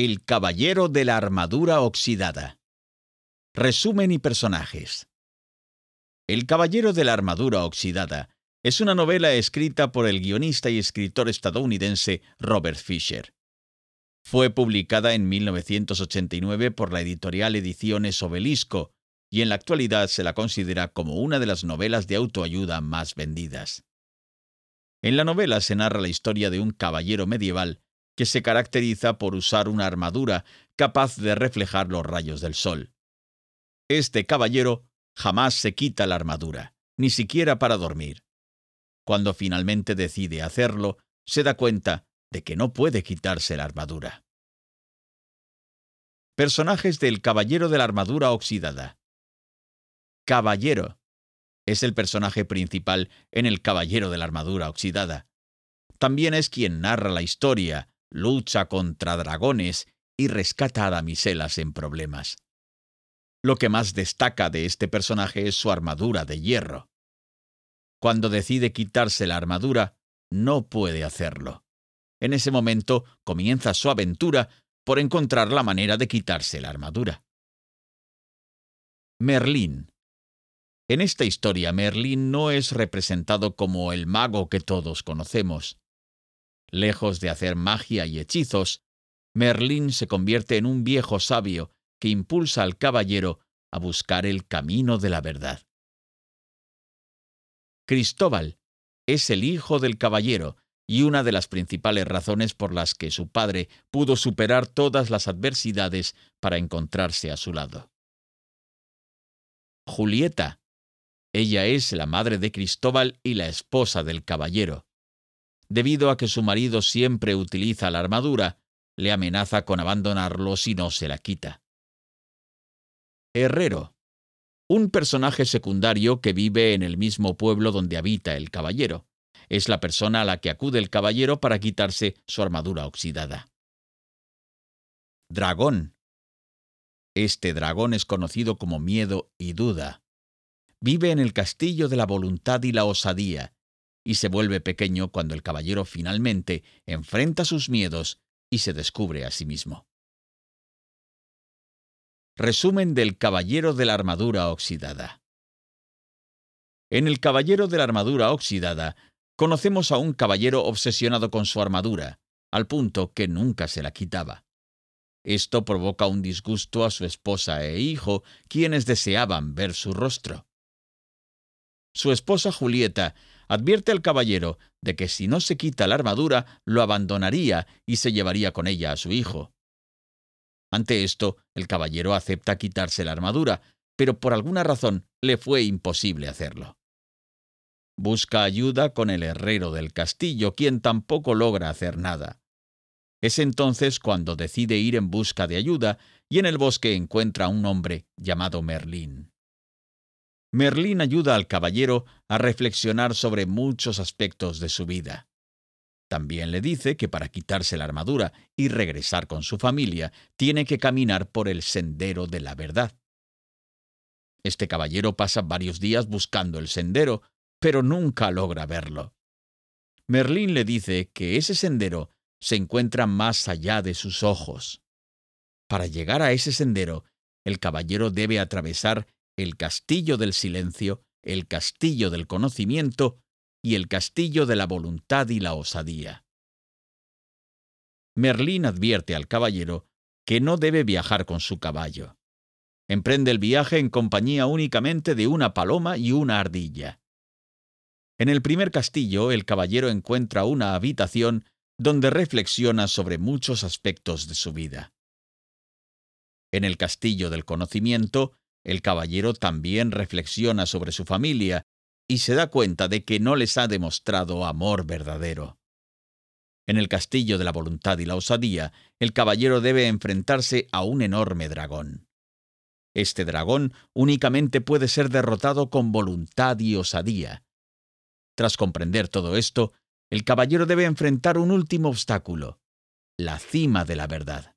El Caballero de la Armadura Oxidada. Resumen y personajes. El Caballero de la Armadura Oxidada es una novela escrita por el guionista y escritor estadounidense Robert Fisher. Fue publicada en 1989 por la editorial Ediciones Obelisco y en la actualidad se la considera como una de las novelas de autoayuda más vendidas. En la novela se narra la historia de un caballero medieval que se caracteriza por usar una armadura capaz de reflejar los rayos del sol. Este caballero jamás se quita la armadura, ni siquiera para dormir. Cuando finalmente decide hacerlo, se da cuenta de que no puede quitarse la armadura. Personajes del Caballero de la Armadura Oxidada. Caballero. Es el personaje principal en El Caballero de la Armadura Oxidada. También es quien narra la historia, lucha contra dragones y rescata a damiselas en problemas. Lo que más destaca de este personaje es su armadura de hierro. Cuando decide quitarse la armadura, no puede hacerlo. En ese momento comienza su aventura por encontrar la manera de quitarse la armadura. Merlín. En esta historia, Merlín no es representado como el mago que todos conocemos. Lejos de hacer magia y hechizos, Merlín se convierte en un viejo sabio que impulsa al caballero a buscar el camino de la verdad. Cristóbal es el hijo del caballero y una de las principales razones por las que su padre pudo superar todas las adversidades para encontrarse a su lado. Julieta. Ella es la madre de Cristóbal y la esposa del caballero debido a que su marido siempre utiliza la armadura, le amenaza con abandonarlo si no se la quita. Herrero. Un personaje secundario que vive en el mismo pueblo donde habita el caballero. Es la persona a la que acude el caballero para quitarse su armadura oxidada. Dragón. Este dragón es conocido como miedo y duda. Vive en el castillo de la voluntad y la osadía, y se vuelve pequeño cuando el caballero finalmente enfrenta sus miedos y se descubre a sí mismo. Resumen del Caballero de la Armadura Oxidada. En el Caballero de la Armadura Oxidada conocemos a un caballero obsesionado con su armadura, al punto que nunca se la quitaba. Esto provoca un disgusto a su esposa e hijo, quienes deseaban ver su rostro. Su esposa Julieta advierte al caballero de que si no se quita la armadura, lo abandonaría y se llevaría con ella a su hijo. Ante esto, el caballero acepta quitarse la armadura, pero por alguna razón le fue imposible hacerlo. Busca ayuda con el herrero del castillo, quien tampoco logra hacer nada. Es entonces cuando decide ir en busca de ayuda y en el bosque encuentra a un hombre llamado Merlín. Merlín ayuda al caballero a reflexionar sobre muchos aspectos de su vida. También le dice que para quitarse la armadura y regresar con su familia, tiene que caminar por el sendero de la verdad. Este caballero pasa varios días buscando el sendero, pero nunca logra verlo. Merlín le dice que ese sendero se encuentra más allá de sus ojos. Para llegar a ese sendero, el caballero debe atravesar el castillo del silencio, el castillo del conocimiento y el castillo de la voluntad y la osadía. Merlín advierte al caballero que no debe viajar con su caballo. Emprende el viaje en compañía únicamente de una paloma y una ardilla. En el primer castillo, el caballero encuentra una habitación donde reflexiona sobre muchos aspectos de su vida. En el castillo del conocimiento, el caballero también reflexiona sobre su familia y se da cuenta de que no les ha demostrado amor verdadero. En el castillo de la voluntad y la osadía, el caballero debe enfrentarse a un enorme dragón. Este dragón únicamente puede ser derrotado con voluntad y osadía. Tras comprender todo esto, el caballero debe enfrentar un último obstáculo, la cima de la verdad.